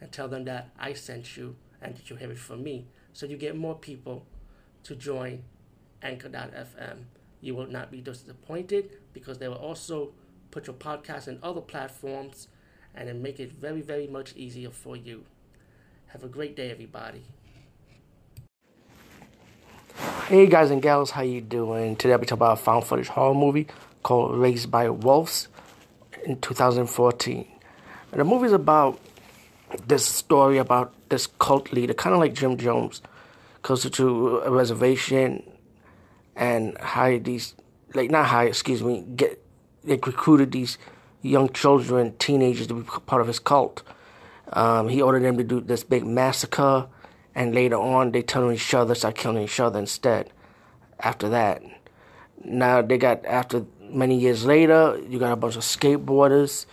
and tell them that I sent you and that you have it from me. So you get more people to join Anchor.fm. You will not be disappointed because they will also put your podcast in other platforms and then make it very, very much easier for you. Have a great day, everybody. Hey guys and gals, how you doing? Today I'll be talking about a found footage horror movie called Raised by Wolves in 2014. And the is about this story about this cult leader, kind of like Jim Jones, goes to a reservation and hired these, like not hired, excuse me, get like recruited these young children, teenagers to be part of his cult. Um, he ordered them to do this big massacre, and later on they turned on each other, start killing each other instead. After that, now they got after many years later, you got a bunch of skateboarders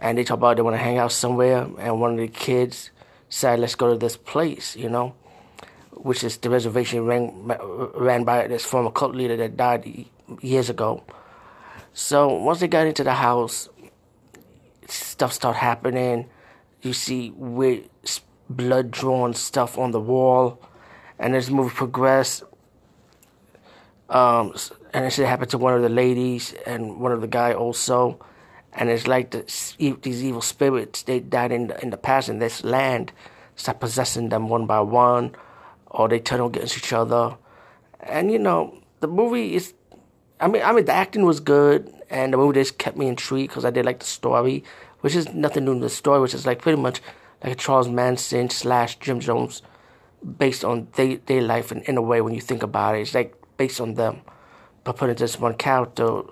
and they talk about they want to hang out somewhere, and one of the kids said, "Let's go to this place," you know, which is the reservation ran ran by this former cult leader that died years ago. So once they got into the house, stuff start happening. You see weird blood drawn stuff on the wall, and as the movie progressed, um, and it happened to one of the ladies and one of the guy also and it's like the, these evil spirits they died in the, in the past in this land start possessing them one by one or they turn against each other. And you know the movie is i mean i mean the acting was good and the movie just kept me intrigued because i did like the story which is nothing new in the story which is like pretty much like a charles manson slash jim jones based on their, their life in, in a way when you think about it. It's like based on them but put into this one character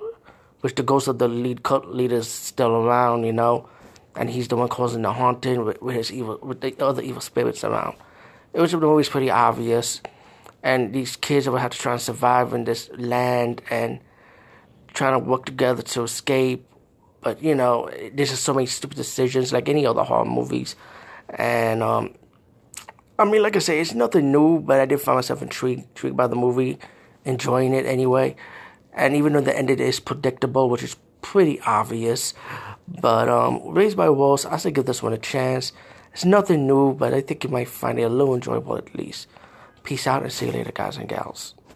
which the ghost of the lead cult leader is still around, you know, and he's the one causing the haunting with, with his evil, with the other evil spirits around. It was always pretty obvious, and these kids will have to try and survive in this land and trying to work together to escape. But you know, there's just so many stupid decisions, like any other horror movies, and um, I mean, like I say, it's nothing new, but I did find myself intrigued, intrigued by the movie, enjoying it anyway. And even though the end is predictable, which is pretty obvious, but um, Raised by Wolves, I say give this one a chance. It's nothing new, but I think you might find it a little enjoyable at least. Peace out and see you later, guys and gals.